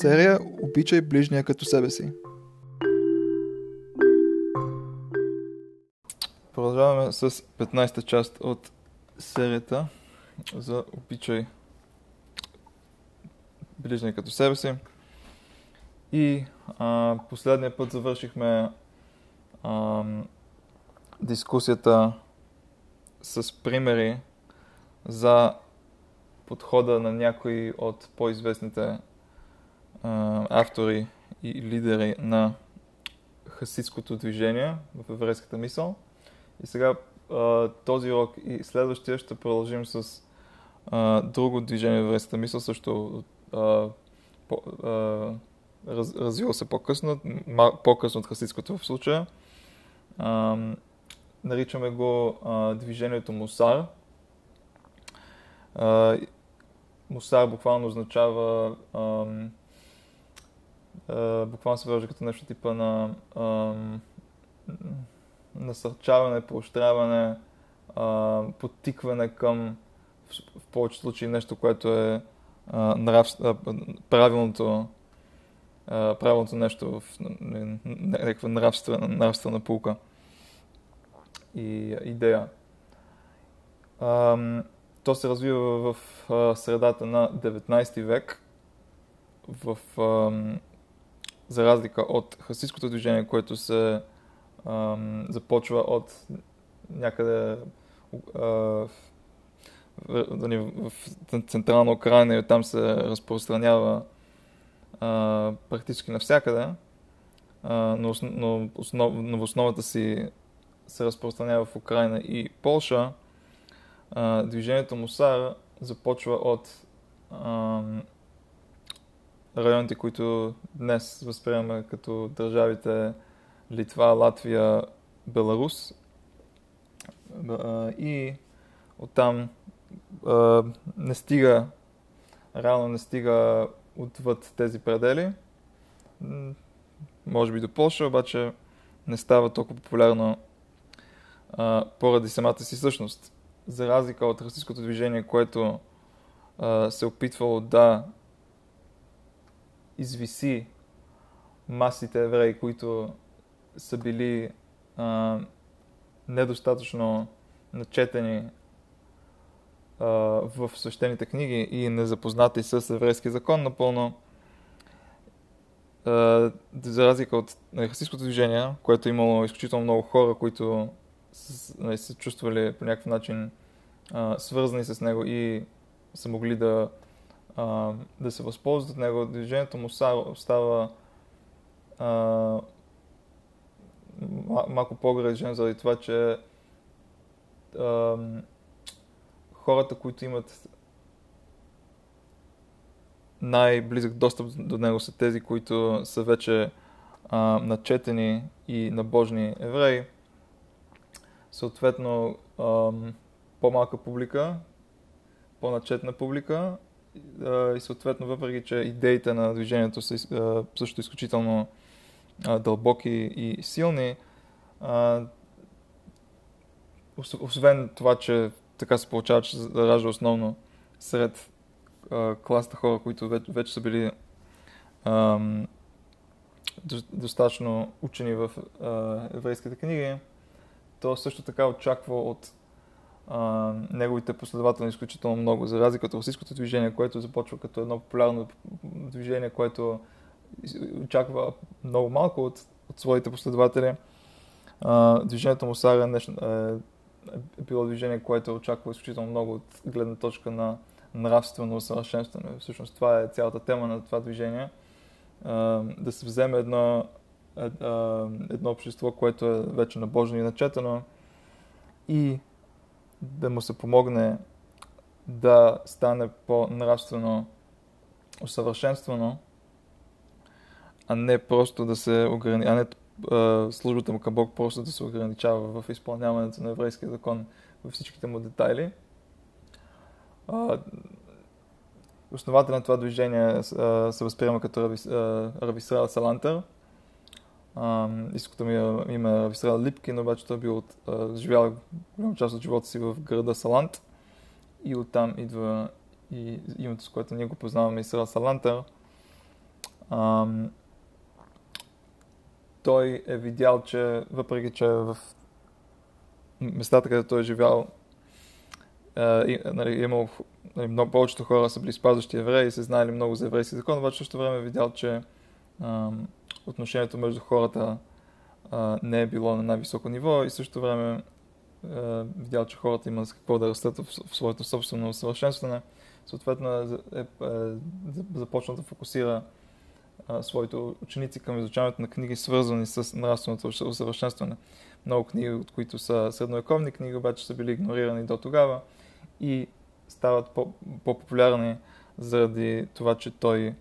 серия Обичай ближния като себе си. Продължаваме с 15-та част от серията за Обичай ближния като себе си. И а, последния път завършихме а, дискусията с примери за подхода на някои от по-известните автори и лидери на хасидското движение в еврейската мисъл. И сега а, този урок и следващия ще продължим с а, друго движение в еврейската мисъл, също а, по, а, раз, развива се по-късно, по-късно от хасидското в случая. А, наричаме го а, движението Мусар. А, мусар буквално означава а, а, буквално се вържа като нещо типа на а, насърчаване, поощряване, а, подтикване към в, в повечето случаи нещо, което е а, нрав, а, правилното правилното нещо в някаква нравствена, нравствена пулка и идея. То се развива в средата на 19 век, в, за разлика от хасидското движение, което се започва от някъде в, в централна Украина и оттам се разпространява а, практически навсякъде, а, но, но, основ, но в основата си се разпространява в Украина и Полша, а, движението Мусар започва от а, районите, които днес възприемаме като държавите Литва, Латвия, Беларус. И оттам не стига, реално не стига отвъд тези предели. Може би до Польша, обаче не става толкова популярно поради самата си същност. За разлика от расистското движение, което се опитвало да извиси масите евреи, които са били а, недостатъчно начетени в свещените книги и незапознати с еврейски закон напълно, за разлика от хасидското движение, което е имало изключително много хора, които нали, се чувствали по някакъв начин свързани с него и са могли да, да се възползват от него, движението му става малко по-грешен заради това, че хората, които имат най-близък достъп до него са тези, които са вече а, начетени и набожни евреи. Съответно, а, по-малка публика, по-начетна публика а, и съответно, въпреки че идеите на движението са също изключително дълбоки и силни, освен това, че така се получава, че се ражда основно сред а, класата хора, които вече, са били достатъчно учени в еврейските книги. То също така очаква от а, неговите последователи изключително много, за разлика от русийското движение, което започва като едно популярно движение, което очаква много малко от, от своите последователи. А, движението му Сара е е било движение, което е очаква изключително много от гледна точка на нравствено усъвършенстване. Всъщност това е цялата тема на това движение. Да се вземе едно, едно общество, което е вече набожно и начетено и да му се помогне да стане по-нравствено усъвършенствано, а не просто да се ограни, а не службата му към Бог просто да се ограничава в изпълняването на еврейския закон във всичките му детайли. Основател на това движение се възприема като Рависраел Салантър. Иското ми е име е Рависраел Липкин, обаче той бил от, живял голяма част от живота си в града Салант и оттам идва и името, с което ние го познаваме Исраел Салантър. ам, той е видял, че въпреки, че в местата, където той е живял, е, нали, имал, нали, много, повечето хора са били спазващи евреи и се знаели много за еврейски закон, обаче също време е видял, че ам, отношението между хората а, не е било на най-високо ниво и също време а, видял, че хората имат с какво да растат в, в своето собствено усъвършенстване. Съответно е, е, е започнал да фокусира а, своите ученици към изучаването на книги, свързани с нравственото усъвършенстване. Много книги, от които са средновековни книги, обаче са били игнорирани до тогава и стават по-популярни заради това, че той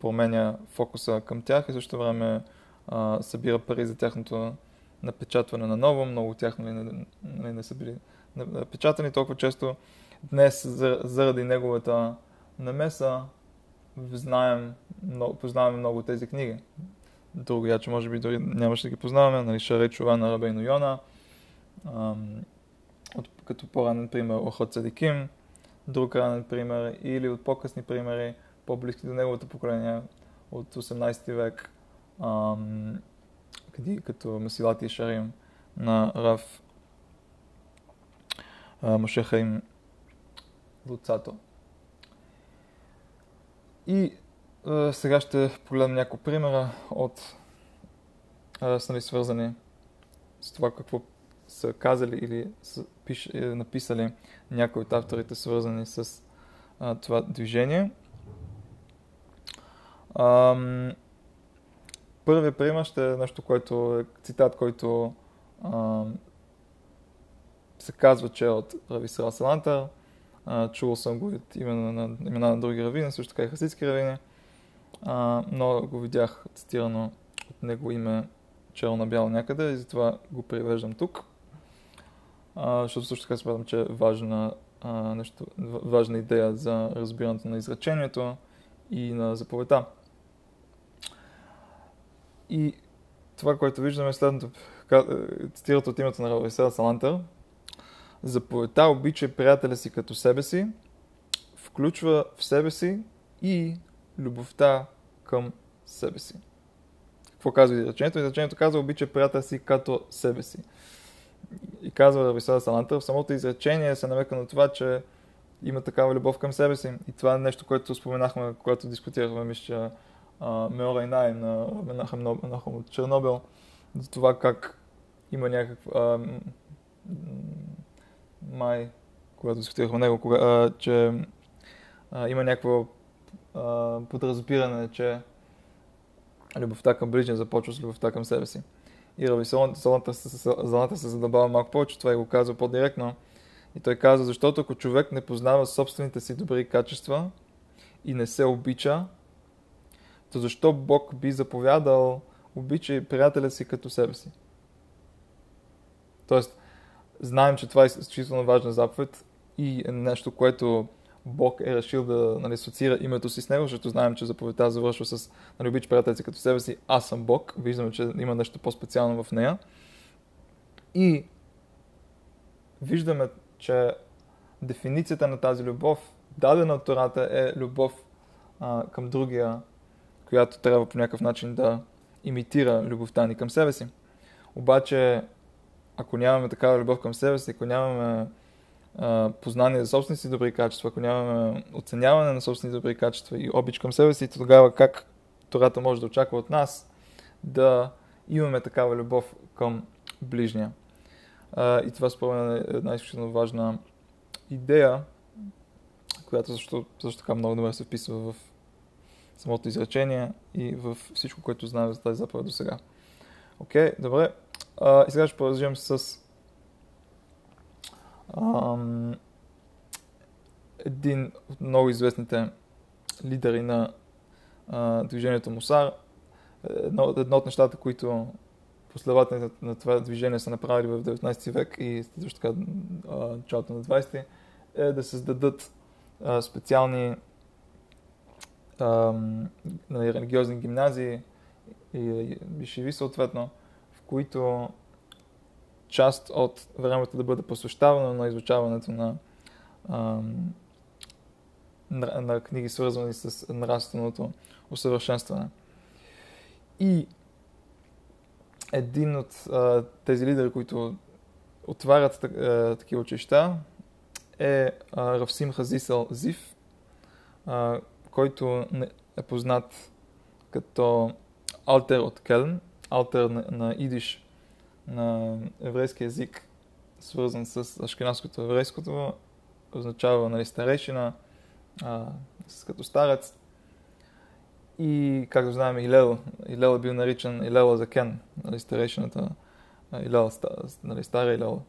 променя фокуса към тях и също време а, събира пари за тяхното напечатване на ново. Много от тях нали, не, не, не са били напечатани толкова често. Днес, заради неговата намеса, знаем, познаваме много тези книги. Друго я, че може би дори нямаше да ги познаваме, нали, Шаре Чува на Рабейно Йона, ам, от, като по-ранен пример Охот Цадиким, друг ранен пример или от по-късни примери, по-близки до неговото поколение от 18 век, ам, като Масилати и Шарим на Рав Мошехаим Луцато. И а, сега ще погледнем няколко примера от а, нали, свързани с това какво са казали или са пиш, е, написали някои от авторите, свързани с а, това движение. Ам, първият пример ще е нещо, което е цитат, който ам, се казва, че е от Рави Сара Салантър. чувал съм го от имена на, имена на други равини, също така и хасидски равини. А, но го видях цитирано от него име черно на бяло някъде и затова го привеждам тук. А, защото също така смятам, че е важна, а, нещо, важна идея за разбирането на изречението и на заповедта. И това, което виждаме е следното. Е, цитират от името на Рависел Салантър. Заповедта обича приятеля си като себе си, включва в себе си и любовта към себе си. Какво казва изречението? Изречението казва обича приятеля си като себе си. И казва Рависел Салантър, в самото изречение се намека на това, че има такава любов към себе си. И това е нещо, което споменахме, когато дискутирахме, мисля, Меора Най на Менахем от Чернобил, за това как има някаква май, когато дискутирахме него, кога, а, че а, има някакво а, подразбиране, че любовта към ближния започва с любовта към себе си. И Раби Залата се задълбава малко повече, това и го казва по-директно. И той казва, защото ако човек не познава собствените си добри качества и не се обича, то защо Бог би заповядал обичай приятеля си като себе си? Тоест, знаем, че това е изключително важна заповед и е нещо, което Бог е решил да нали, асоциира името си с него, защото знаем, че заповедта завършва с нали, обичай приятеля си като себе си, аз съм Бог. Виждаме, че има нещо по-специално в нея. И виждаме, че дефиницията на тази любов, дадена от Тората, е любов а, към другия която трябва по някакъв начин да имитира любовта ни към себе си. Обаче, ако нямаме такава любов към себе си, ако нямаме а, познание за собствените си добри качества, ако нямаме оценяване на собствените добри качества и обич към себе си, тогава как Тората може да очаква от нас да имаме такава любов към ближния. А, и това според мен е една изключително важна идея, която също, също така много добре се вписва в самото изречение и в всичко, което знаем за тази заповед до сега. Окей, okay, добре. А, и сега ще продължим с ам, един от много известните лидери на а, движението Мусар. Едно, едно от нещата, които последователите на това движение са направили в 19 век и също така началото на 20 е да създадат а, специални нали, религиозни гимназии и бишеви съответно, в които част от времето да бъде посвещавано на изучаването на, на, на книги, свързани с нравственото усъвършенстване. И един от тези лидери, които отварят такива училища, е а, Равсим Хазисъл Зив, който е познат като Алтер от Келн, Алтер на, на идиш на еврейски язик, свързан с ашкенадското еврейското, означава нали, старейшина, а, като старец. И, както знаем, Илел, Илел е бил наричан Илела за Кен, нали, старейшината, Илел, нали, стара Илел,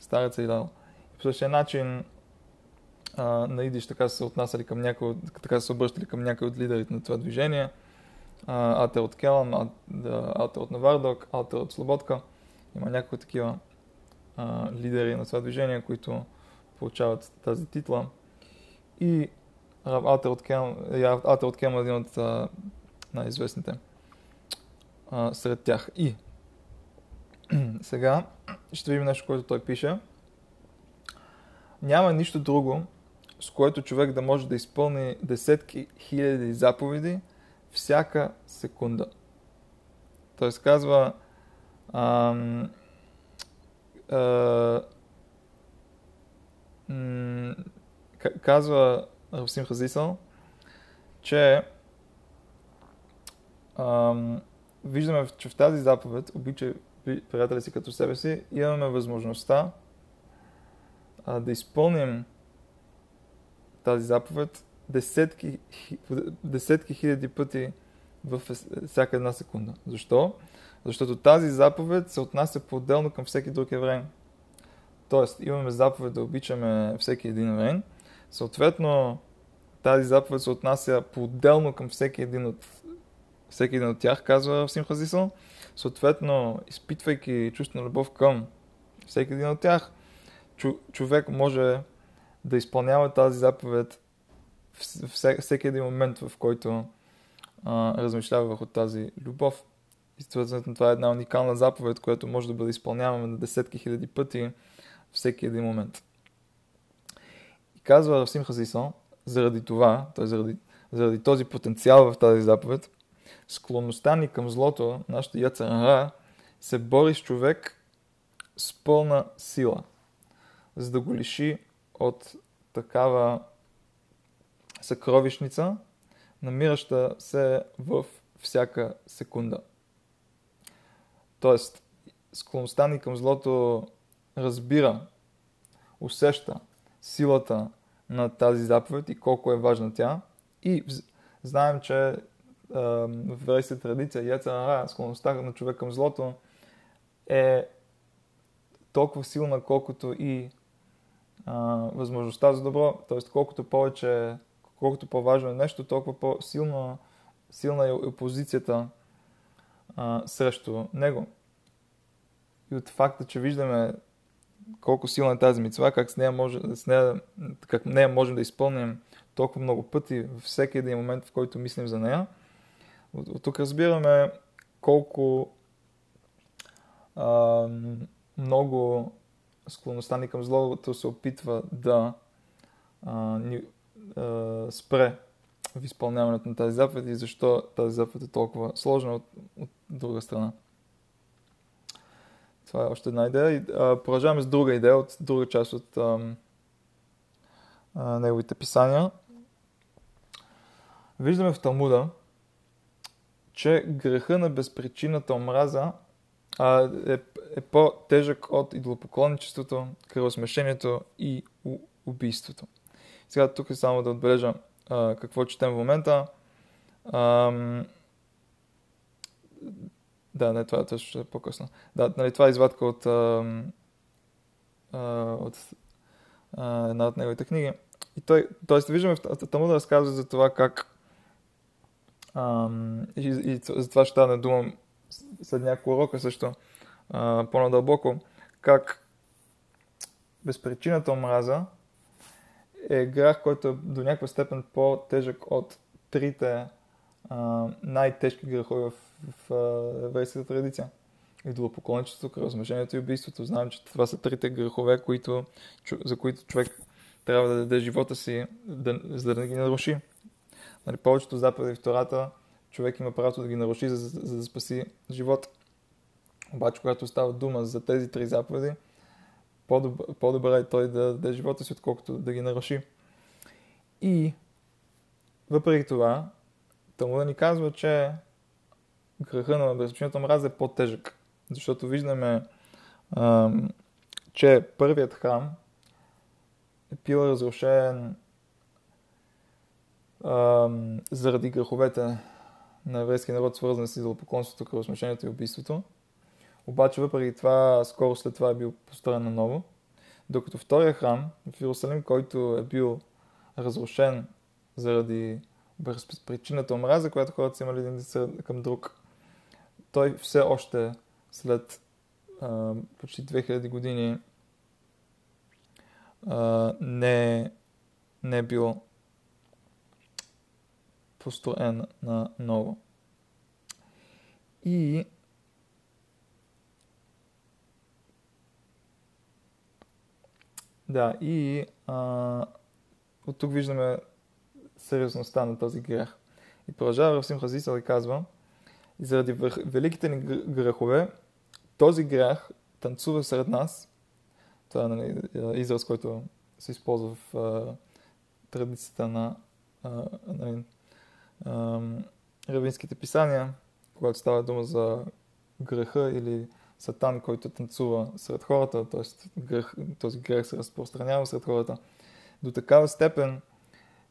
стареца Илел. И по същия начин а, на Идиш така са се отнасяли към някои, така се обръщали към някои от лидерите на това движение. Ате от Келан, Ате от Навардок, Ате от Слободка. Има някои такива а, лидери на това движение, които получават тази титла. И Ате от Келан, Ате от Келан е един от а, най-известните а, сред тях. И сега ще видим нещо, което той пише. Няма нищо друго, с което човек да може да изпълни десетки хиляди заповеди всяка секунда. Той казва, ам, а, м- казва Русим Хазисъл, че ам, виждаме, че в тази заповед, обичай приятели си като себе си, имаме възможността а, да изпълним тази заповед десетки, десетки хиляди пъти в всяка една секунда. Защо? Защото тази заповед се отнася по-отделно към всеки друг еврей. Тоест, имаме заповед да обичаме всеки един еврей. Съответно, тази заповед се отнася по-отделно към всеки един от, всеки един от тях, казва в Симхазисъл. Съответно, изпитвайки чувство на любов към всеки един от тях, човек може да изпълнява тази заповед всеки един момент, в който а, размишлява върху тази любов. И това е една уникална заповед, която може да бъде изпълнявана на десетки хиляди пъти всеки един момент. И казва Равсим Хазисон, заради това, т.е. Заради, заради този потенциал в тази заповед, склонността ни към злото, нашата яцера, се бори с човек с пълна сила, за да го лиши от такава съкровищница, намираща се в всяка секунда. Тоест, склонността ни към злото разбира, усеща силата на тази заповед и колко е важна тя. И знаем, че в еврейската традиция Яцерара, склонността на човек към злото е толкова силна, колкото и възможността за добро. Тоест, колкото повече колкото по-важно е нещо, толкова по-силна силна е опозицията а, срещу него. И от факта, че виждаме колко силна е тази мицва, как с нея, може, с нея, как нея можем да изпълним толкова много пъти във всеки един момент, в който мислим за нея, от, от тук разбираме колко а, много склонността ни към злото се опитва да а, ни спре в изпълняването на тази заповед и защо тази заповед е толкова сложна от, от друга страна. Това е още една идея. И, а, продължаваме с друга идея от друга част от а, а, неговите писания. Виждаме в Талмуда, че греха на безпричината омраза а, е, е по-тежък от идолопоклонничеството, кръвосмешението и убийството. Сега тук е само да отбележа а, какво четем в момента. Ам... Да, не, това е също по-късно. Да, нали, това е извадка от, а, а, от а, една от неговите книги. И той, т.е. виждаме в Талмуда да разказва за това как ам, и, и за това ще стане дума след няколко урока също по-надълбоко, как безпричината омраза е грях, който е до някаква степен по-тежък от трите а, най-тежки грехове в, в, в еврейската традиция. Идолопоклонничеството, кръвосмешението и убийството. Знаем, че това са трите грехове, които, за които човек трябва да даде живота си, да, за да не ги наруши. Нали, повечето заповеди в Тората, човек има правото да ги наруши, за, за, за да спаси живота. Обаче, когато става дума за тези три заповеди, по-добре, по-добре е той да даде живота си, отколкото да ги наруши. И въпреки това, Талмуда ни казва, че греха на безпричинната мраза е по-тежък. Защото виждаме, че първият храм е бил разрушен заради греховете на еврейския народ, свързани с идолопоклонството, кръвосмешението и убийството. Обаче, въпреки това, скоро след това е бил построен наново. Докато втория храм в Иерусалим, който е бил разрушен заради причината омраза, която хората са имали един към друг, той все още след а, почти 2000 години а, не, не е бил построен на ново. И да, и а, от тук виждаме сериозността на този грех. И продължава Равсим Хазисал и казва, и заради великите ни грехове, този грех танцува сред нас. Това е нали, израз, който се използва в а, традицията на а, нали, а, равинските писания, когато става дума за греха или сатан, който танцува сред хората, т.е. Грех, този грех се разпространява сред хората до такава степен,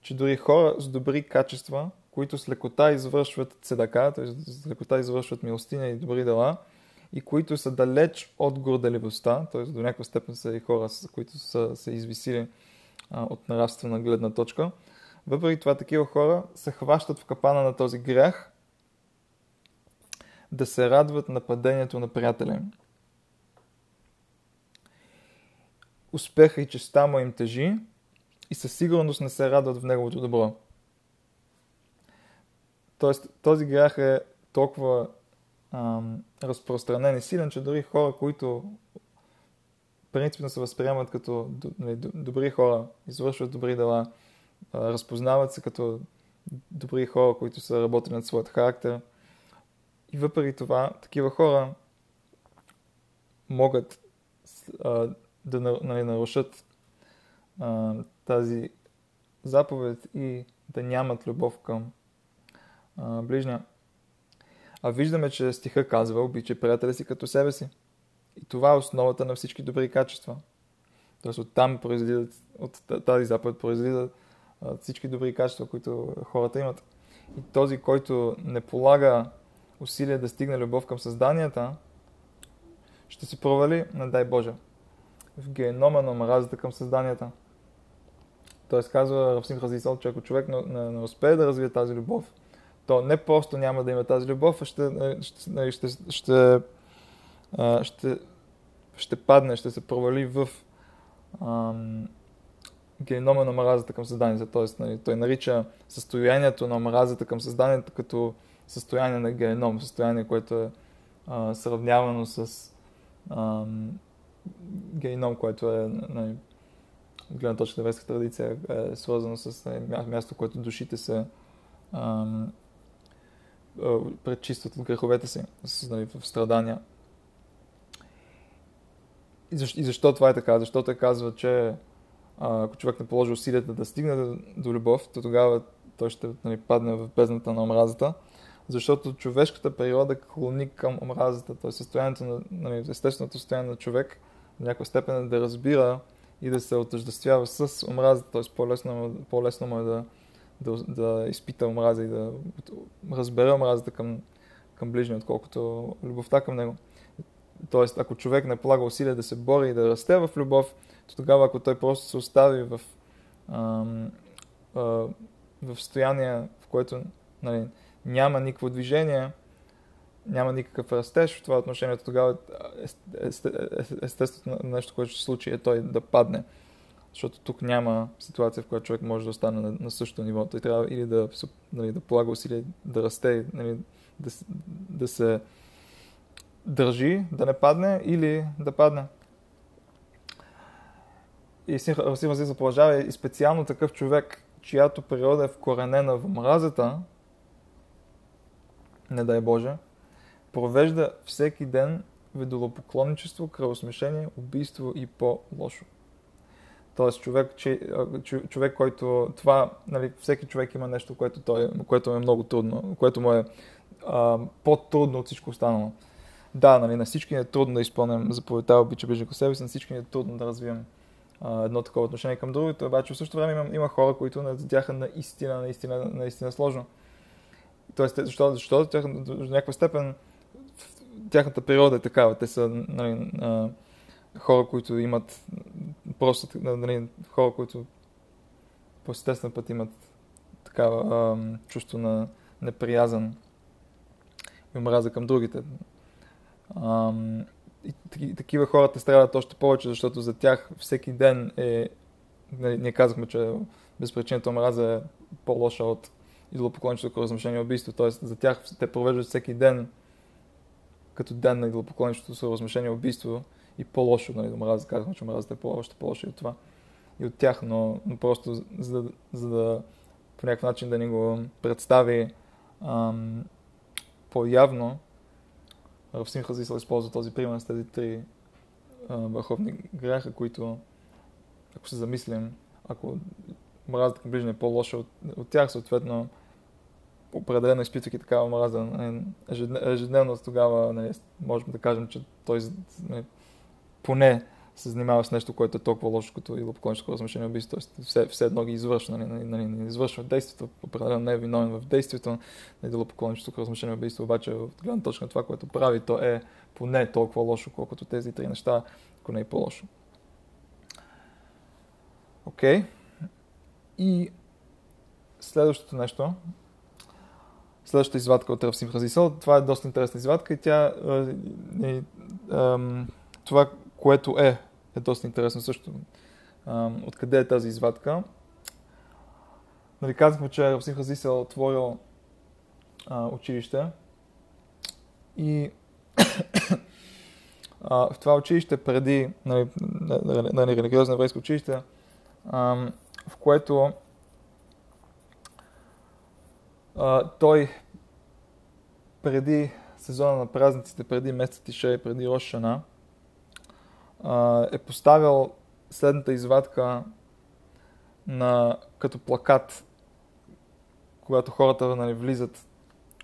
че дори хора с добри качества, които с лекота извършват цедака, т.е. с лекота извършват милостиня и добри дела, и които са далеч от горделивостта, т.е. до някаква степен са и хора, които са се извисили а, от нравствена гледна точка. Въпреки това, такива хора се хващат в капана на този грях да се радват на падението на приятеля им. Успеха и честа му им тежи и със сигурност не се радват в неговото добро. Тоест, този грях е толкова ам, разпространен и силен, че дори хора, които принципно се възприемат като нали, добри хора, извършват добри дела, разпознават се като добри хора, които са работили над своят характер. И въпреки това, такива хора могат а, да нали, нарушат а, тази заповед и да нямат любов към а, ближния. А виждаме, че стиха казва, обича приятеля си като себе си. И това е основата на всички добри качества. Тоест оттам произлизат, от тази заповед произлизат всички добри качества, които хората имат. И този, който не полага усилия да стигне любов към създанията, ще се провали, не дай Боже, в генома на омразата към създанията. Тоест казва Равсин Хазисал, че ако човек не, не, не успее да развие тази любов, то не просто няма да има тази любов, а ще, ще, ще, ще, ще, ще падне, ще се провали в ам, генома на омразата към създанието. Тоест, нали, той нарича състоянието на омразата към създанието като състояние на геном, състояние, което е а, сравнявано с ам, геном, което е нали, от гледна точка на еврейска традиция е свързано с нали, място, което душите се ам, предчистват от греховете си с, нали, в страдания. И защо, и защо това е така? Защо той казва, че а, ако човек не положи усилията да стигне до, до любов, то тогава той ще нали, падне в бездната на омразата, защото човешката природа клони към омразата, т.е. състоянието на, нали, естественото състояние на човек в някаква степен е да разбира и да се отъждествява с омразата, т.е. по-лесно, по-лесно му е да, да, да изпита омраза и да разбере омразата към, към ближния, отколкото любовта към него. Тоест, ако човек не полага усилия да се бори и да расте в любов, то тогава, ако той просто се остави в, ам, а, в състояние, в което нали, няма никакво движение, няма никакъв растеж в това отношение, тогава естествено нещо, което ще се случи е той да падне. Защото тук няма ситуация, в която човек може да остане на, на същото ниво. Той трябва или да, нали, да полага усилия да расте, нали, да, да се държи, да не падне, или да падне. и Азиза продължава и специално такъв човек, чиято природа е вкоренена в мразата, не дай Боже, провежда всеки ден видолопоклонничество, кръвосмешение, убийство и по-лошо. Тоест човек, че, човек, който това, нали, всеки човек има нещо, което, той, което е много трудно, което му е а, по-трудно от всичко останало. Да, нали, на всички ни е трудно да изпълним заповедта обича ближника себе си, на всички ни е трудно да развием а, едно такова отношение към другото, обаче в същото време има, има хора, които за тях е наистина, наистина, наистина сложно. Тоест, защо, защо тях, някаква степен тяхната природа е такава. Те са нали, а, хора, които имат просто нали, хора, които по естествен път имат такава а, чувство на неприязан и омраза към другите. А, и такива хората страдат още повече, защото за тях всеки ден е... Нали, ние казахме, че безпричинната омраза е по-лоша от идолопоклонничеството, размъщение и убийство. Тоест за тях те провеждат всеки ден като ден на идолопоклонничеството, размъщение и убийство. И по-лошо, нали, омраза, казахме, че омразата е по-още по-лошо и от това. И от тях, но, но просто за, за да по някакъв начин да ни го представи ам, по-явно, Равсин Хазисъл използва този пример с тези три върховни греха, които, ако се замислим, ако мразата към ближния е по-лоша от, от тях, съответно, определено изпитвайки такава мраза нали, ежедневно, тогава нали, можем да кажем, че той нали, поне се занимава с нещо, което е толкова лошо, като и лопоклонническо размешение убийство. Тоест, все, все едно ги извършва, нали, нали, нали, извършва действието, определено не е виновен в действието на идолопоклонническо размешение убийство, обаче от гледна точка на това, което прави, то е поне толкова лошо, колкото тези три неща, ако не е по-лошо. Окей. Okay. И следващото нещо, следващата извадка от Равсим Хазисъл, това е доста интересна извадка и тя е, е, е, това, което е, е доста интересно също. Откъде е тази извадка? Нали, казахме, че Равсин Хазис е отворил училище и в това училище преди, нали, нали, религиозно еврейско училище, в което а, той преди сезона на празниците, преди месец Тишей, преди Рошана, е поставил следната извадка на, като плакат, когато хората нали, влизат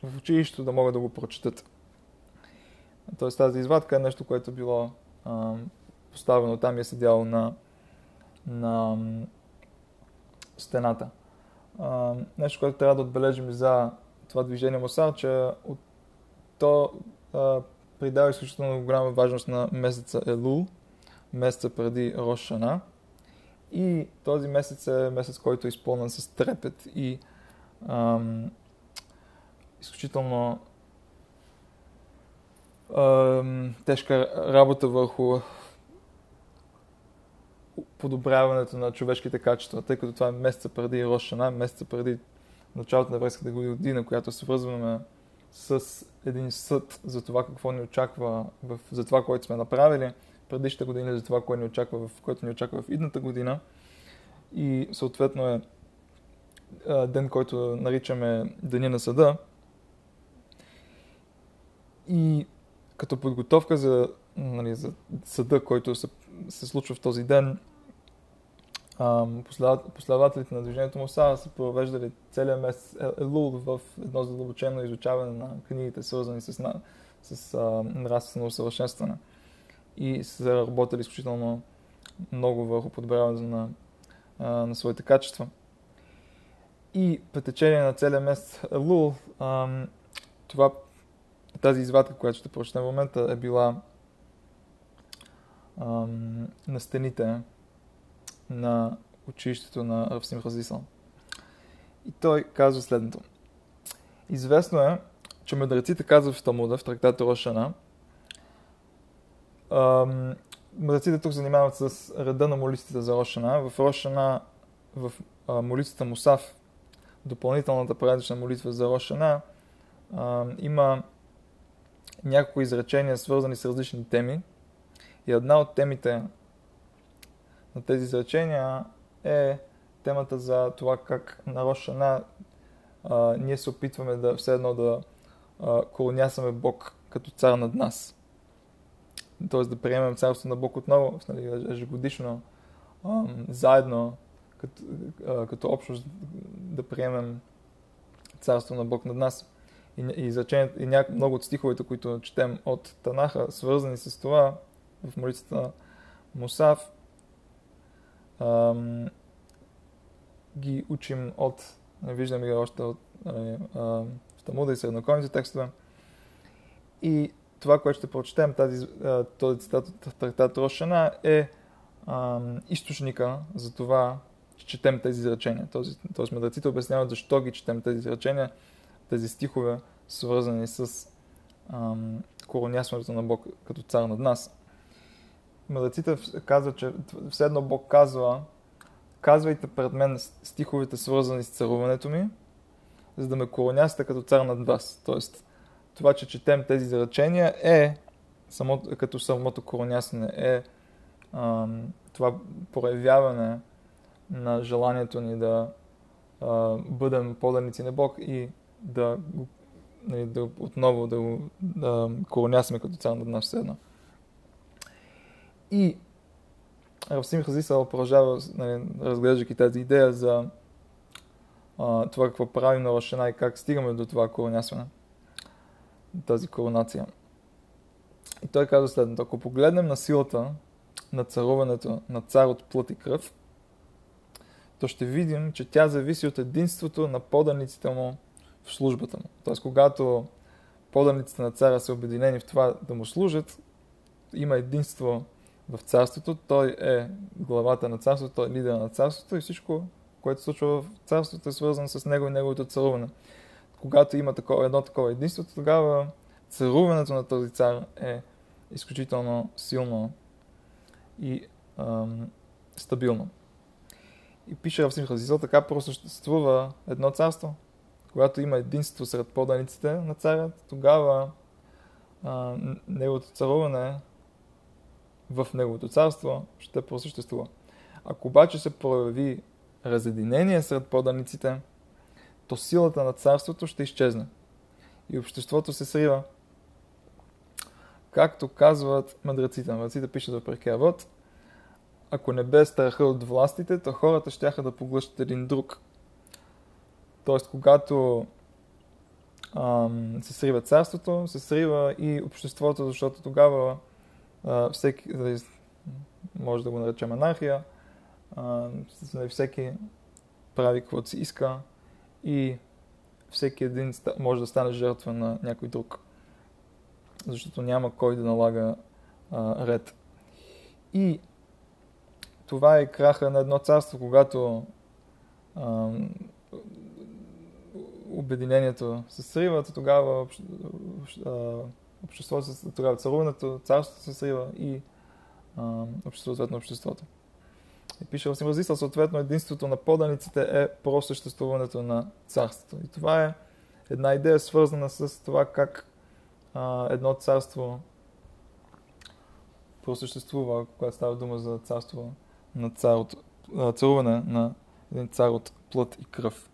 в училището да могат да го прочетат. Тоест тази извадка е нещо, което било а, поставено там и е седяло на, на стената. А, нещо, което трябва да отбележим за това движение Мосар, че от то а, придава изключително голяма важност на месеца Елул – месеца преди Рошана. И този месец е месец, който е изпълнен с трепет и ам, изключително ам, тежка работа върху подобряването на човешките качества, тъй като това е месеца преди Рошана, месеца преди началото на еврейската година, която се връзваме с един съд за това какво ни очаква, в, за това, което сме направили – предишната година за това, което ни очаква в, което ни очаква в идната година. И съответно е ден, който наричаме Деня на съда. И като подготовка за, нали, за съда, който се, се случва в този ден, последователите на движението Муса са провеждали целият месец Елул в едно задълбочено изучаване на книгите, свързани с, с нравствено усъвършенстване и са работили изключително много върху подобряването на, на своите качества. И по течение на целия месец Лул, това, тази извадка, която ще прочетем в момента, е била ам, на стените на училището на Равсим Хазисъл. И той казва следното. Известно е, че мъдреците казват в Талмуда, в трактата Рошана, Мъдреците тук занимават с реда на молитвите за Рошана. В Рошана, в молитвата Мусав, допълнителната поредична молитва за Рошана, има няколко изречения, свързани с различни теми. И една от темите на тези изречения е темата за това как на Рошана а, ние се опитваме да все едно да колонясаме Бог като цар над нас. Тоест да приемем царство на Бог отново, нали, ежегодишно, а, заедно, като, а, като общност да приемем царство на Бог над нас. И, и, и няк, много от стиховете, които четем от Танаха, свързани с това в молитвата Мусав, ам, ги учим от, не виждам ги още от нали, в Тамуда и средноколните текстове. И това, което ще прочетем, тази, този цитат от трактат Рошана е ам, източника за това, че четем тези изречения. Тоест, тоест мъдреците обясняват защо ги четем тези изречения, тези стихове, свързани с ам, коронясването на Бог като цар над нас. Мъдреците казват, че все едно Бог казва, казвайте пред мен стиховете свързани с царуването ми, за да ме коронясте като цар над вас. Тоест, това, че четем тези изречения е, само, като самото коронясане, е ам, това проявяване на желанието ни да а, бъдем поданици на Бог и да, нали, да отново да да коронясме като цар над нас все едно. Равсим Хазисал продължава, нали, разглеждайки тази идея за а, това какво правим на Лашена и как стигаме до това коронясване, тази коронация. И той казва следното. Ако погледнем на силата на царуването на цар от плът и кръв, то ще видим, че тя зависи от единството на поданиците му в службата му. Тоест, когато поданиците на царя са обединени в това да му служат, има единство в царството, той е главата на царството, той е лидер на царството и всичко, което се случва в царството е свързано с него и неговото царуване. Когато има такова, едно такова единство, тогава царуването на този цар е изключително силно и ам, стабилно. И пише в Симхазизъл, така просъществува едно царство. Когато има единство сред поданиците на царя, тогава а, неговото царуване в неговото царство ще просъществува. Ако обаче се прояви разединение сред поданиците, то силата на царството ще изчезне и обществото се срива. Както казват мъдреците, мъдреците пишат в Прекия Вод, ако не бе страха от властите, то хората ще да поглъщат един друг. Тоест, когато ам, се срива царството, се срива и обществото, защото тогава а, всеки, може да го наречем анархия, а, всеки прави каквото си иска и всеки един може да стане жертва на някой друг. Защото няма кой да налага а, ред. И това е краха на едно царство, когато а, обединението се срива, тогава обществото, тогава царуването, царството се срива и обществото, на обществото. И пише в Симразисъл, съответно, единството на поданиците е просъществуването на царството. И това е една идея, свързана с това как а, едно царство просъществува, когато става дума за царство на цар от, а, царуване на един цар от плът и кръв.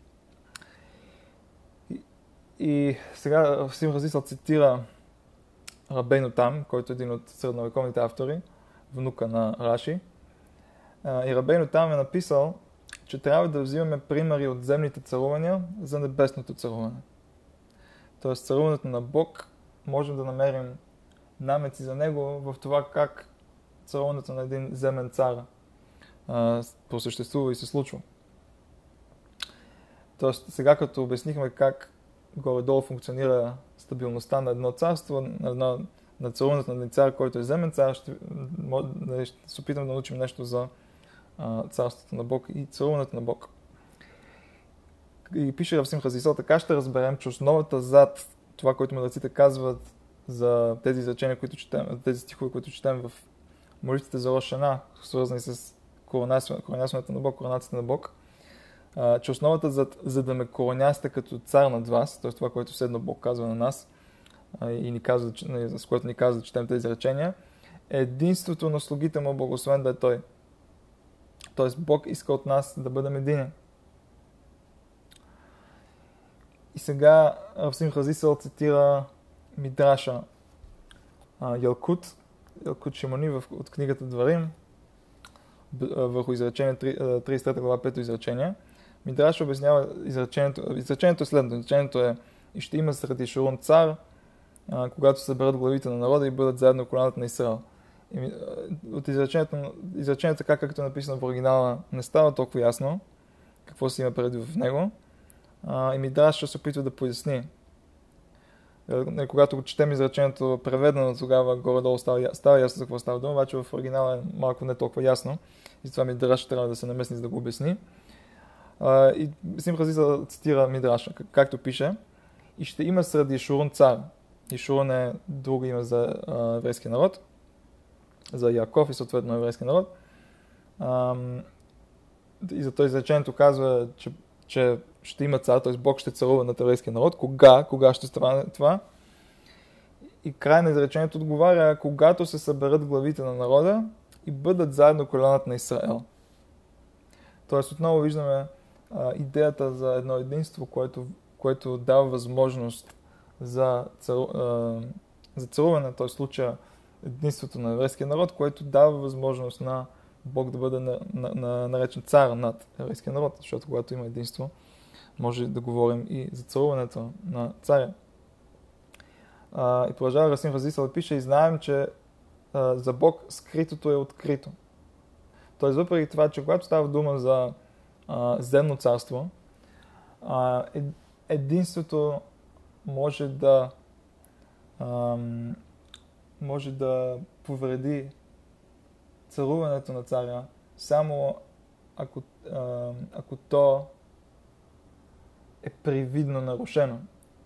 И, и сега Сим Разисъл цитира Рабейно Там, който е един от средновековните автори, внука на Раши. И Рабейно Там е написал, че трябва да взимаме примери от земните царувания за небесното царуване. Тоест царуването на Бог можем да намерим намеци за него в това как царуването на един земен цар просъществува и се случва. Тоест, сега като обяснихме как горе-долу функционира стабилността на едно царство, на, на царуването на цар, който е земен цар, ще, нали, ще се опитам да научим нещо за а, царството на Бог и царуването на Бог. И пише в Симхазисъл, така ще разберем, че основата зад това, което мъдреците казват за тези изречения, които четем, тези стихове, които четем в молитвите за Рошана, свързани с коронасването на Бог, коронацията на Бог, а, че основата за, за да ме коронясте като цар над вас, т.е. това, което седно Бог казва на нас и ни казва, с което ни казва да четем тези речения, е единството на слугите му, благословен да е Той. Тоест Бог иска от нас да бъдем едини. И сега Равсим Хазисъл цитира Мидраша Ялкут, Ялкут Шимони от книгата Дварим, върху изречение 33 глава 5 изречение. Мидраш обяснява изречението. Изречението е следното. Изречението е и ще има среди Шурун цар, а, когато съберат главите на народа и бъдат заедно колената на Израел. И, от изречението, изречението така, както е написано в оригинала, не става толкова ясно какво се има преди в него. А, и Мидраш ще се опитва да поясни. Е, когато го четем изречението преведено, тогава горе-долу става, става ясно за какво става дума, обаче в оригинала е малко не толкова ясно. И това Мидраш трябва да се намесни за да го обясни. И Сим Хазиса цитира Мидраша, както пише, и ще има среди Шурун цар. И Шурун е друго име за еврейския народ, за Яков и съответно еврейски народ. И за този изречението казва, че, че ще има цар, т.е. Бог ще царува на еврейския народ. Кога? Кога ще стане това? И край на изречението отговаря, когато се съберат главите на народа и бъдат заедно колената на Израел. Тоест отново виждаме а, идеята за едно единство, което, което дава възможност за, цару, а, за царуване, т.е. случая единството на еврейския народ, което дава възможност на Бог да бъде на, на, на, наречен цар над еврейския народ, защото когато има единство, може да говорим и за царуването на царя. А, и продължава Расим Разисъл пише и знаем, че а, за Бог скритото е открито. Тоест, въпреки това, че когато става дума за а, земно царство, а, единството може да а, може да повреди царуването на царя, само ако, а, ако то е привидно нарушено.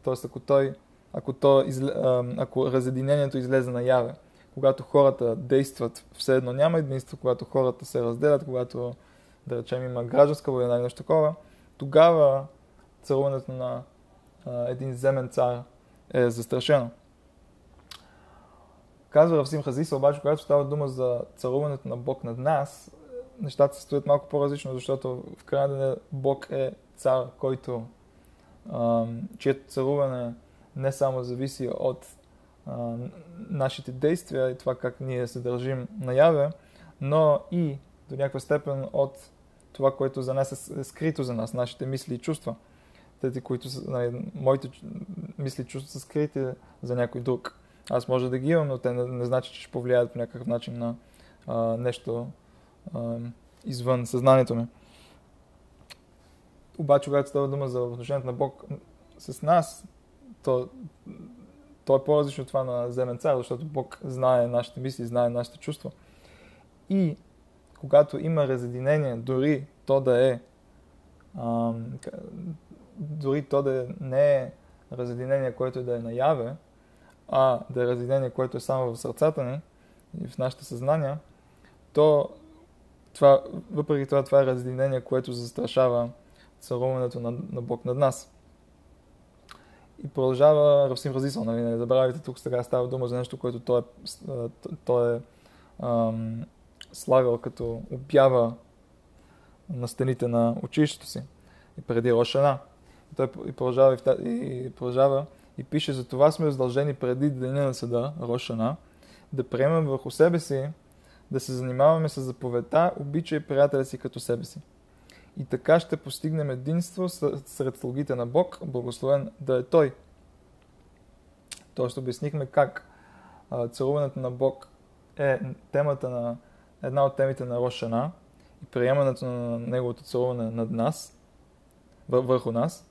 Тоест, ако той, ако, то изле, ако разединението излезе наяве, когато хората действат, все едно няма единство, когато хората се разделят, когато, да речем, има гражданска война или нещо такова, тогава царуването на а, един земен цар е застрашено. Казва Равсим Хазиса, обаче, когато става дума за царуването на Бог над нас, нещата се стоят малко по-различно, защото в крайна деня Бог е цар, който чието царуване не само зависи от а, нашите действия и това как ние се държим наяве, но и до някаква степен от това, което за нас е скрито за нас, нашите мисли и чувства. Тези, които са, нали, моите мисли и чувства са скрити за някой друг. Аз може да ги имам, но те не, не значи, че ще повлияят по някакъв начин на а, нещо а, извън съзнанието ми. Обаче, когато става дума за отношението на Бог с нас, то, то е по-различно от това на земен цар, защото Бог знае нашите мисли, знае нашите чувства. И когато има разединение, дори то да е ам, дори то да не е разединение, което да е наяве, а да е разединение, което е само в сърцата ни и в нашите съзнания, то това, въпреки това, това е разединение, което застрашава царуването на, на Бог над нас. И продължава Равсим Разисъл, нали, не забравяйте, тук сега става дума за нещо, което той е, той е ам, слагал като обява на стените на училището си и преди Рошана. И той и продължава и, и, продължава и пише, за това сме задължени преди деня на съда, Рошана, да приемем върху себе си, да се занимаваме с заповедта, обичай приятеля си като себе си. И така ще постигнем единство сред слугите на Бог, благословен да е Той. Тоест обяснихме как целуването на Бог е темата на една от темите на Рошана и приемането на Неговото целуване над нас, върху нас.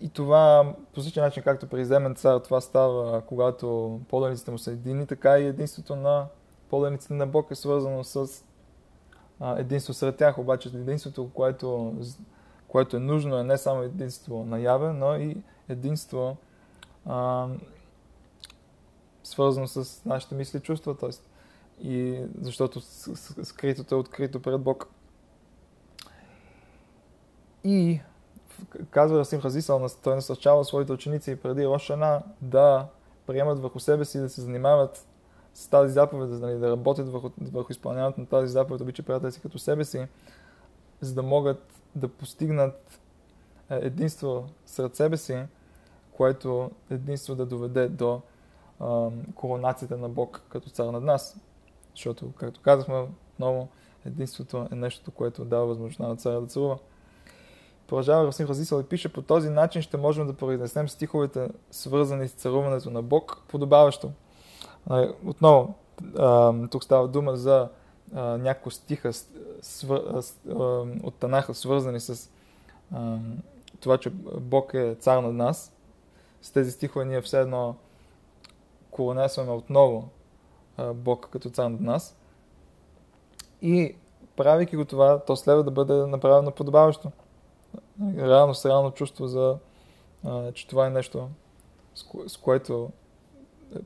И това по същия начин, както при Земен цар, това става, когато поданиците му са едини, така и единството на поданиците на Бог е свързано с а, единство сред тях, обаче единството, което, което е нужно е не само единство наяве, но и единство а, свързано с нашите мисли и чувства, т.е. и защото скритото е открито пред Бог. И казва Расим Хазисал, той насърчава своите ученици преди Рошана да приемат върху себе си да се занимават с тази заповед, нали, да работят върху, върху изпълняването на тази заповед, обича приятели си като себе си, за да могат да постигнат е, единство сред себе си, което единство да доведе до а, коронацията на Бог като цар над нас. Защото, както казахме, много единството е нещото, което дава възможност на царя да царува. Продължава Расим Разисъл и пише, по този начин ще можем да произнесем стиховете, свързани с царуването на Бог, подобаващо. Отново, тук става дума за някои стиха от Танаха, свързани с това, че Бог е цар над нас. С тези стихове ние все едно колонесваме отново Бог като цар над нас. И правейки го това, то следва да бъде направено подобаващо. Реално, с реално чувство за, че това е нещо, с, кое, с което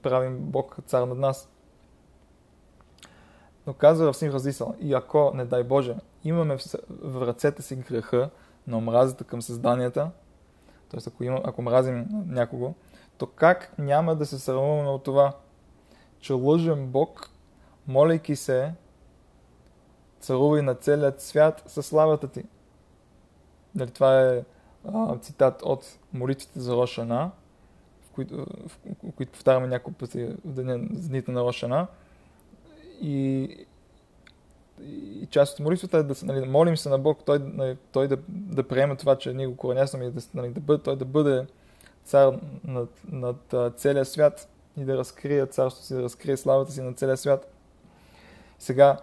правим Бог цар над нас. Но казва в Син Разисъл, и ако, не дай Боже, имаме в, в ръцете си греха на омразата към създанията, т.е. ако, има, ако мразим някого, то как няма да се срамуваме от това, че лъжем Бог, молейки се, царувай на целият свят със славата ти. Дали, това е а, цитат от молитвите за Рошана, в които, в, които повтаряме няколко пъти в деня, дните на Рошана. И, и част от молитвата е да се, нали, молим се на Бог, Той, нали, той да, да приеме това, че ние го коренясваме и да, нали, да бъде, Той да бъде цар над, над целия свят и да разкрие царството си, да разкрие славата си на целия свят. Сега,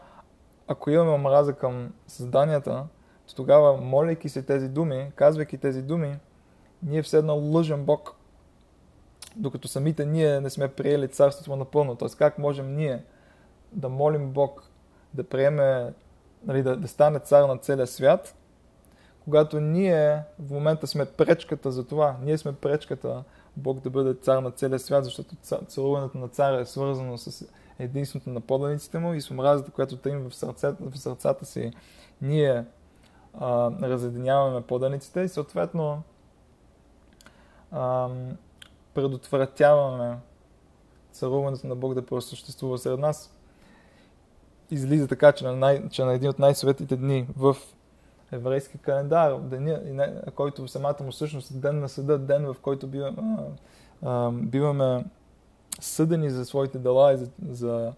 ако имаме омраза към създанията, то тогава, моляйки се тези думи, казвайки тези думи, ние все едно лъжем Бог, докато самите ние не сме приели царството напълно. Т.е. как можем ние да молим Бог да приеме, нали, да, да стане цар на целия свят, когато ние в момента сме пречката за това. Ние сме пречката Бог да бъде цар на целия свят, защото царуването на царя е свързано с единството на поданиците му и с омразата, която те им в сърцата, в сърцата си. Ние а, разединяваме поданиците и съответно а, предотвратяваме царуването на Бог да просъществува сред нас. Излиза така, че на, най, че на един от най-светлите дни в еврейски календар, деня, който в самата му същност е ден на съда, ден в който биваме, биваме съдени за своите дела и за, за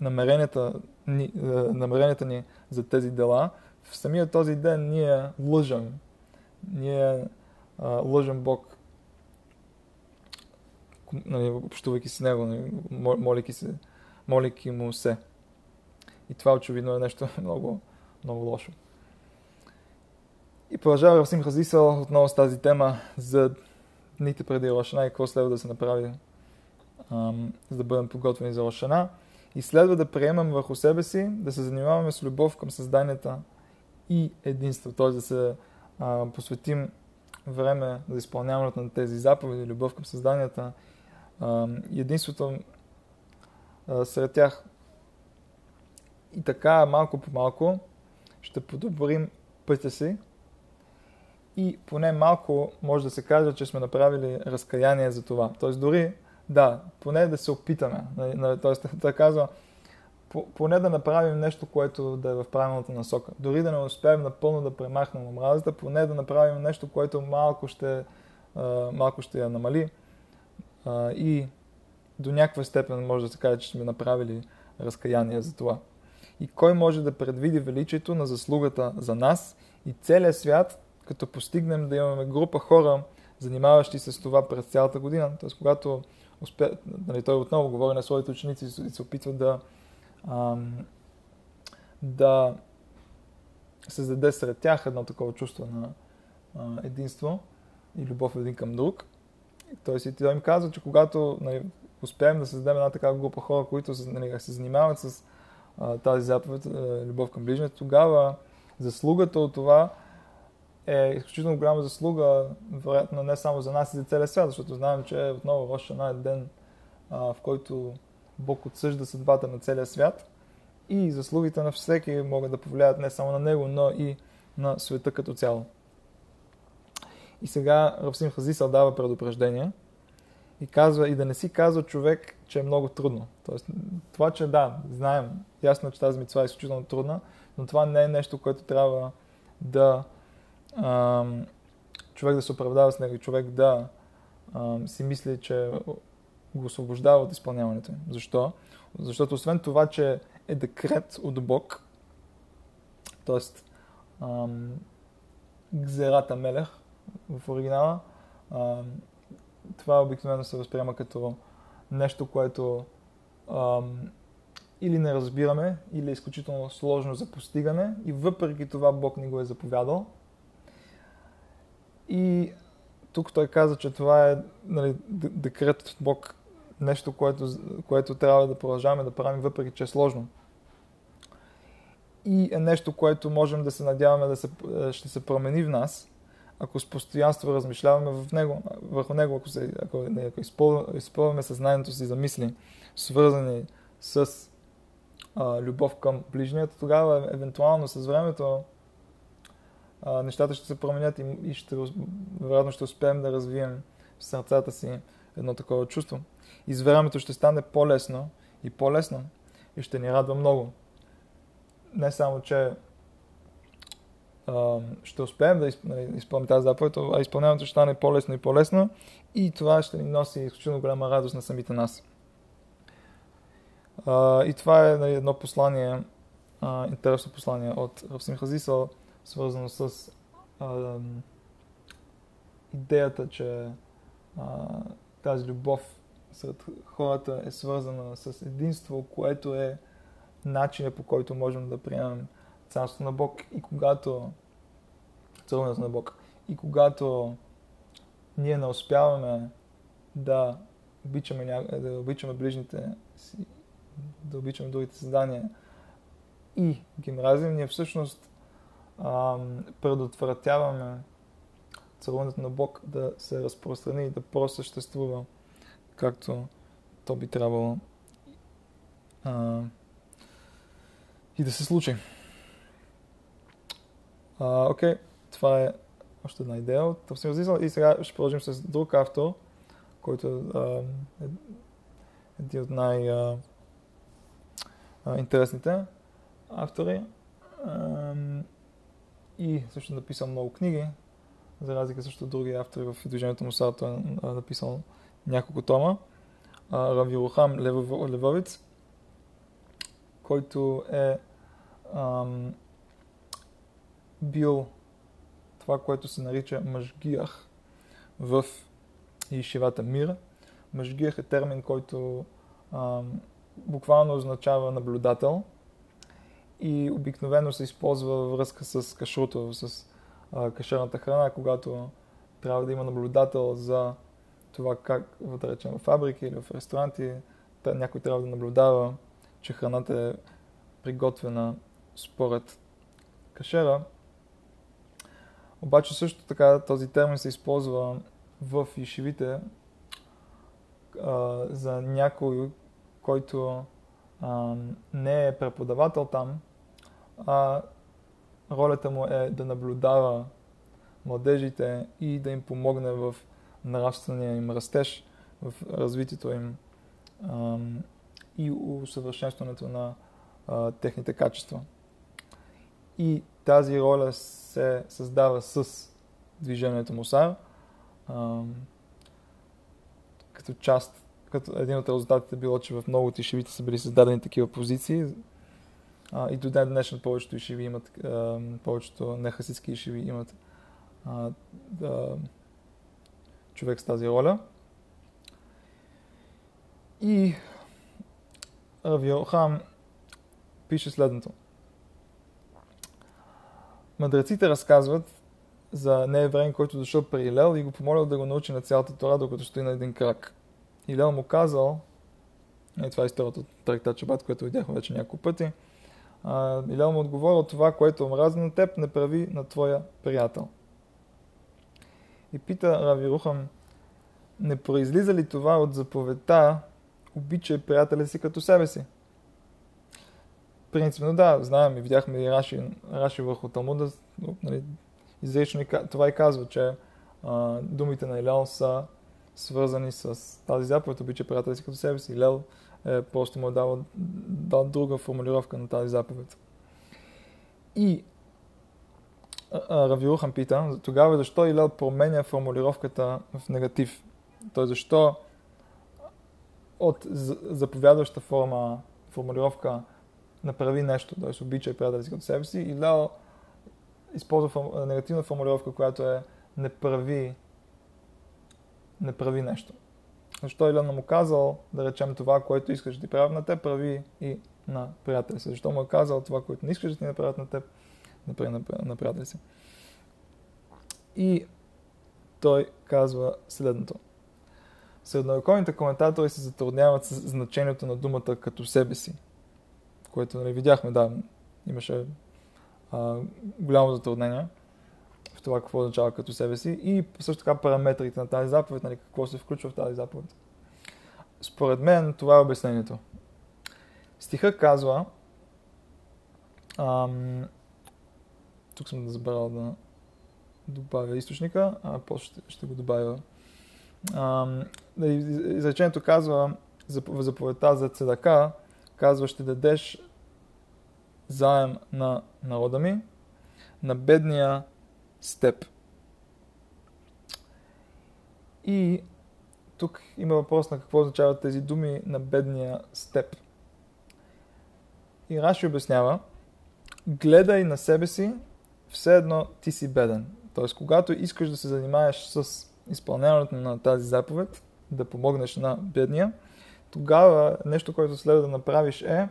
намеренията, ни, намеренията ни за тези дела, в самия този ден ние лъжем. Ние а, лъжем Бог, нали, общувайки с Него, нали, молейки, се, молейки Му се. И това очевидно е нещо много, много лошо. И продължава Равсим Хазисъл отново с тази тема за дните преди Рошана и какво следва да се направи, ам, за да бъдем подготвени за Рошана. И следва да приемем върху себе си, да се занимаваме с любов към създанията и единство, т.е. да се а, посветим време за изпълняването на тези заповеди, любов към създанията а, единството а, сред тях. И така, малко по малко, ще подобрим пътя си и поне малко може да се каже, че сме направили разкаяние за това. Тоест дори, да, поне да се опитаме. Тоест, да казва, поне да направим нещо, което да е в правилната насока. Дори да не успеем напълно да премахнем омразата, поне да направим нещо, което малко ще, малко ще я намали и до някаква степен може да се каже, че сме направили разкаяние за това. И кой може да предвиди величието на заслугата за нас и целият свят, като постигнем да имаме група хора, занимаващи се с това през цялата година. Тоест, когато успе... нали, той отново говори на своите ученици и се опитва да ам, да създаде сред тях едно такова чувство на а, единство и любов един към друг. Тоест, и той им казва, че когато нали, успеем да създадем една такава група хора, които нали, се занимават с тази заповед, а, любов към ближните, тогава заслугата от това е изключително голяма заслуга, вероятно не само за нас и за целия свят, защото знаем, че отново Рошана е ден, в който Бог отсъжда съдбата на целия свят и заслугите на всеки могат да повлияят не само на него, но и на света като цяло. И сега Равсим Хазисъл дава предупреждение и, казва, и да не си казва човек, че е много трудно. Тоест, това, че да, знаем, ясно, е, че тази митцва е изключително трудна, но това не е нещо, което трябва да ам, човек да се оправдава с него, човек да ам, си мисли, че го освобождава от изпълняването. Защо? Защото освен това, че е декрет от Бог, т.е. гзерата мелех в оригинала, ам, това обикновено се възприема като нещо, което ам, или не разбираме, или е изключително сложно за постигане и въпреки това Бог ни го е заповядал. И тук той каза, че това е нали, декрет от Бог, нещо, което, което трябва да продължаваме да правим, въпреки че е сложно. И е нещо, което можем да се надяваме да се, ще се промени в нас, ако с постоянство размишляваме в него, върху него, ако, се, ако, ако изпълваме съзнанието си за мисли, свързани с а, любов към ближнията, тогава евентуално с времето а, нещата ще се променят и, и ще, вероятно ще успеем да развием в сърцата си едно такова чувство. И с времето ще стане по-лесно и по-лесно и ще ни радва много. Не само, че ще успеем да нали, изпълним тази заповед, а изпълняването ще стане по-лесно и по-лесно и това ще ни носи изключително голяма радост на самите нас. И това е нали, едно послание, интересно послание от Равсим Хазисъл, свързано с идеята, че тази любов сред хората е свързана с единство, което е начинът по който можем да приемем Царството на Бог и когато царуването на Бог и когато ние не успяваме да обичаме, да обичаме ближните си да обичаме другите създания и ги мразим, ние всъщност ам, предотвратяваме царуването на Бог да се разпространи и да просъществува както то би трябвало а, и да се случи. Окей, okay. това е още една идея от Търсим И сега ще продължим с друг автор, който е един от най- а, интересните автори. И също написал много книги, за разлика също от други автори в движението му Сарто е написал няколко тома. Рави Рухам Левовиц, който е ам, бил това, което се нарича мъжгиях в Ишивата Мира. Мъжгиях е термин, който ам, буквално означава наблюдател и обикновено се използва във връзка с кашруто, с а, кашерната храна, когато трябва да има наблюдател за това как, да речем, в фабрики или в ресторанти, някой трябва да наблюдава, че храната е приготвена според кашера. Обаче също така този термин се използва в ишивите за някой, който а, не е преподавател там, а ролята му е да наблюдава младежите и да им помогне в нравствения им растеж, в развитието им а, и усъвършенстването на а, техните качества. И тази роля се създава с движението Мусар, а, като част като един от резултатите било, че в много от ишивите са били създадени такива позиции. И до ден днешен повечето ишиви имат, а, повечето нехасидски ишиви имат човек с тази роля. И Равиохам пише следното. Мъдреците разказват за неевреин, който дошъл при Илел и го помолил да го научи на цялата Тора, докато стои на един крак. Илел му казал, и това е историята от Трактат Чабат, което видяхме вече няколко пъти, Илел му отговорил, това, което омраза на теб, не прави на твоя приятел. И пита Рави Рухам, не произлиза ли това от заповедта, обичай приятеля си като себе си? Принципно да, знаем и видяхме и Раши, Раши върху Талмуда, нали, изрично това и казва, че а, думите на Илел са свързани с тази заповед, обича приятели си като себе си. Лел е, просто му е дал, дал друга формулировка на тази заповед. И Равиухан пита, тогава защо Илел променя формулировката в негатив? Той защо от заповядваща форма, формулировка направи нещо, т.е. обича и приятели си като себе си, Илел използва негативна формулировка, която е не прави, не прави нещо. Защо Илен му казал, да речем това, което искаш да ти правят на теб, прави и на приятели си. Защо му е казал това, което не искаш да ти направят на теб, направи на, на приятели си. И той казва следното. Средновековните коментатори се затрудняват с значението на думата като себе си, което нали, видяхме, да, имаше а, голямо затруднение в това какво означава като себе си и също така параметрите на тази заповед, нали, какво се включва в тази заповед. Според мен това е обяснението. Стиха казва, ам, тук съм да забрал да добавя източника, а после ще, ще го добавя. Ам, изречението казва, заповедта за цедака, казва, ще дадеш заем на народа ми, на бедния степ. И тук има въпрос на какво означават тези думи на бедния степ. И Раши обяснява, гледай на себе си, все едно ти си беден. Тоест, когато искаш да се занимаеш с изпълняването на тази заповед, да помогнеш на бедния, тогава нещо, което следва да направиш е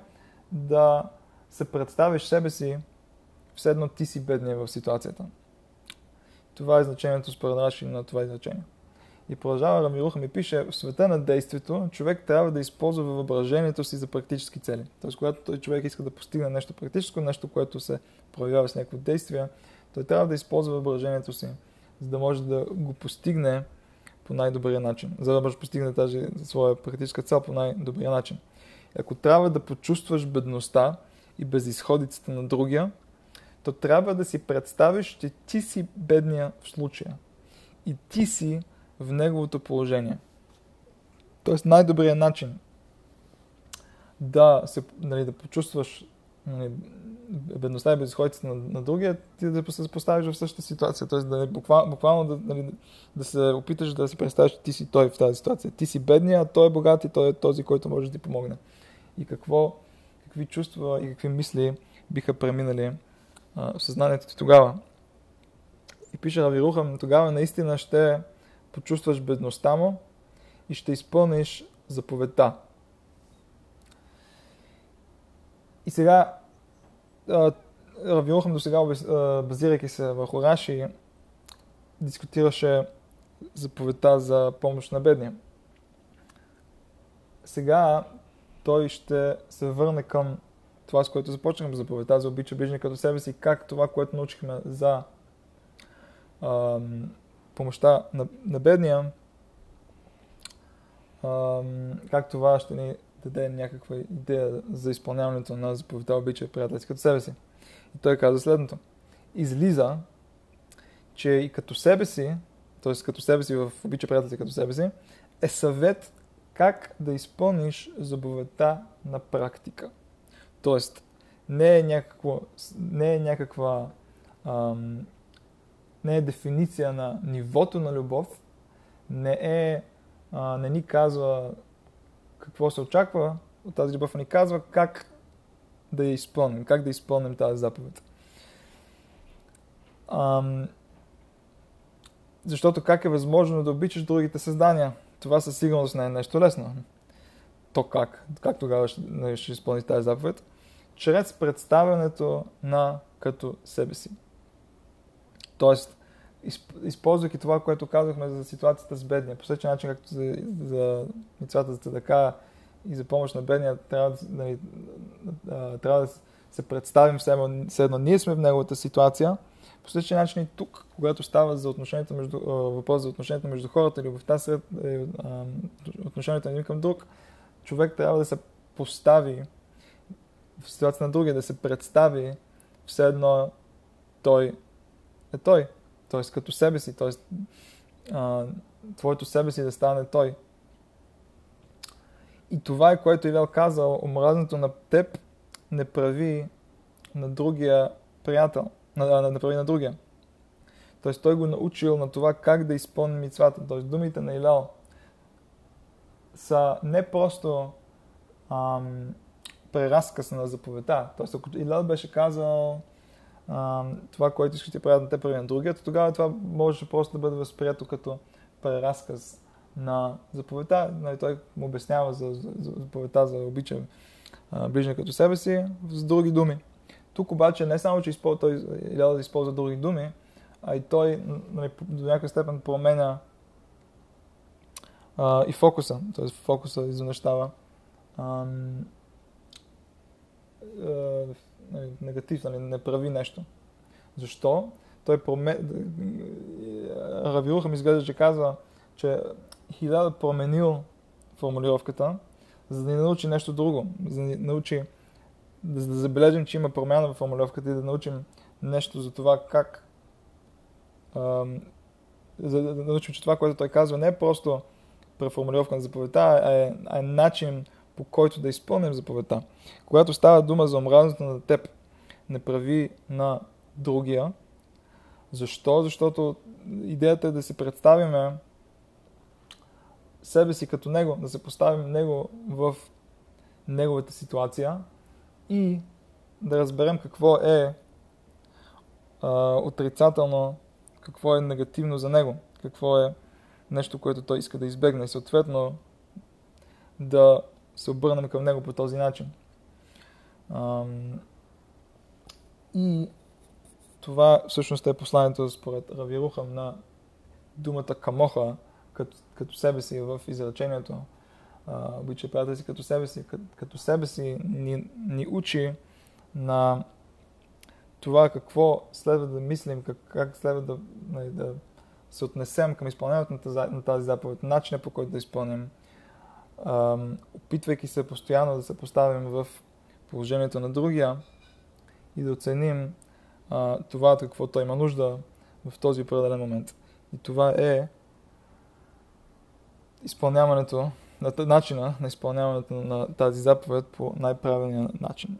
да се представиш себе си, все едно ти си бедния в ситуацията. Това е значението според Раши на това изречение. И продължава Рамируха ми пише, в света на действието човек трябва да използва въображението си за практически цели. Тоест, когато той човек иска да постигне нещо практическо, нещо, което се проявява с някакво действие, той трябва да използва въображението си, за да може да го постигне по най-добрия начин, за да може да постигне тази своя практическа цел по най-добрия начин. Ако трябва да почувстваш бедността и безисходицата на другия, то трябва да си представиш, че ти си бедния в случая. И ти си в неговото положение. Тоест най-добрият начин да, се, нали, да почувстваш нали, бедността и безисходицата на, на другия, ти да се поставиш в същата ситуация. Тоест да, буквално, буквално да, нали, да се опиташ да се представиш, че ти си той в тази ситуация. Ти си бедния, а той е богат и той е този, който може да ти помогне. И какво, какви чувства и какви мисли биха преминали а, в съзнанието ти тогава. И пише Равирухам, тогава наистина ще почувстваш бедността му и ще изпълниш заповедта. И сега, Равиохам до сега, базирайки се върху Раши, дискутираше заповедта за помощ на бедния. Сега той ще се върне към това, с което започнахме заповедта за обича ближни като себе си, как това, което научихме за ам, помощта на, на бедния, ам, как това ще ни даде някаква идея за изпълняването на заповедта обича приятели като себе си. И той каза следното. Излиза, че и като себе си, т.е. като себе си в обича приятели като себе си, е съвет как да изпълниш заповедта на практика. Тоест, не е, не е някаква ам, не е дефиниция на нивото на любов, не е, а, не ни казва какво се очаква от тази любов, ни казва как да я изпълним, как да изпълним тази заповед. Ам, защото как е възможно да обичаш другите създания? Това със сигурност не е нещо лесно. То как? Как тогава ще, нали, ще изпълниш тази заповед? Чрез представянето на като себе си. Тоест, използвайки това, което казахме за ситуацията с бедния, по същия начин, както за, за мицвата за така и за помощ на бедния, трябва, нали, трябва да се представим все едно, ние сме в неговата ситуация. По същия начин и тук, когато става за отношението между, въпрос за отношението между хората, любовта сред е, отношението на един към друг, човек трябва да се постави в ситуация на другия, да се представи все едно той е той т.е. като себе си, т.е. твоето себе си да стане той. И това е което Ивел казал, омразнато на теб не прави на другия приятел, на, не прави на другия. Тоест той го научил на това как да изпълни мицвата. Тоест думите на Илал са не просто ам, преразказ на заповедта. Тоест ако Илал беше казал това, което искаш ти правят на те прави на другия, то тогава това може просто да бъде възприето като преразказ на заповедта. Нали, той му обяснява за, за, за заповедта за обича ближния като себе си с други думи. Тук обаче не само, че използва, той Илял да използва други думи, а и той нали, до някаква степен променя а, и фокуса, т.е. фокуса извънщава нали, негатив, нали, не прави нещо. Защо? Той промен... Равиуха ми изглежда, че казва, че Хиляда променил формулировката, за да ни научи нещо друго, за да ни научи да, да забележим, че има промяна в формулировката и да научим нещо за това как ам, за да научим, че това, което той казва, не е просто преформулировка на заповедта, а е, а е начин по който да изпълним заповедта. Когато става дума за омразата на теб, не прави на другия. Защо? Защото идеята е да се представиме себе си като него, да се поставим него в неговата ситуация и да разберем какво е а, отрицателно, какво е негативно за него, какво е нещо, което той иска да избегне и съответно да се обърнем към него по този начин. И това всъщност е посланието според Равирухам на думата камоха, като, като себе си в изречението. Обича приятел си като себе си. Като, като себе си ни, ни учи на това какво следва да мислим, как, как следва да, нали, да се отнесем към изпълнението на тази заповед, начина по който да изпълним, опитвайки се постоянно да се поставим в положението на другия и да оценим това, какво той има нужда в този определен момент. И това е изпълняването, на начина на изпълняването на тази заповед по най-правилния начин.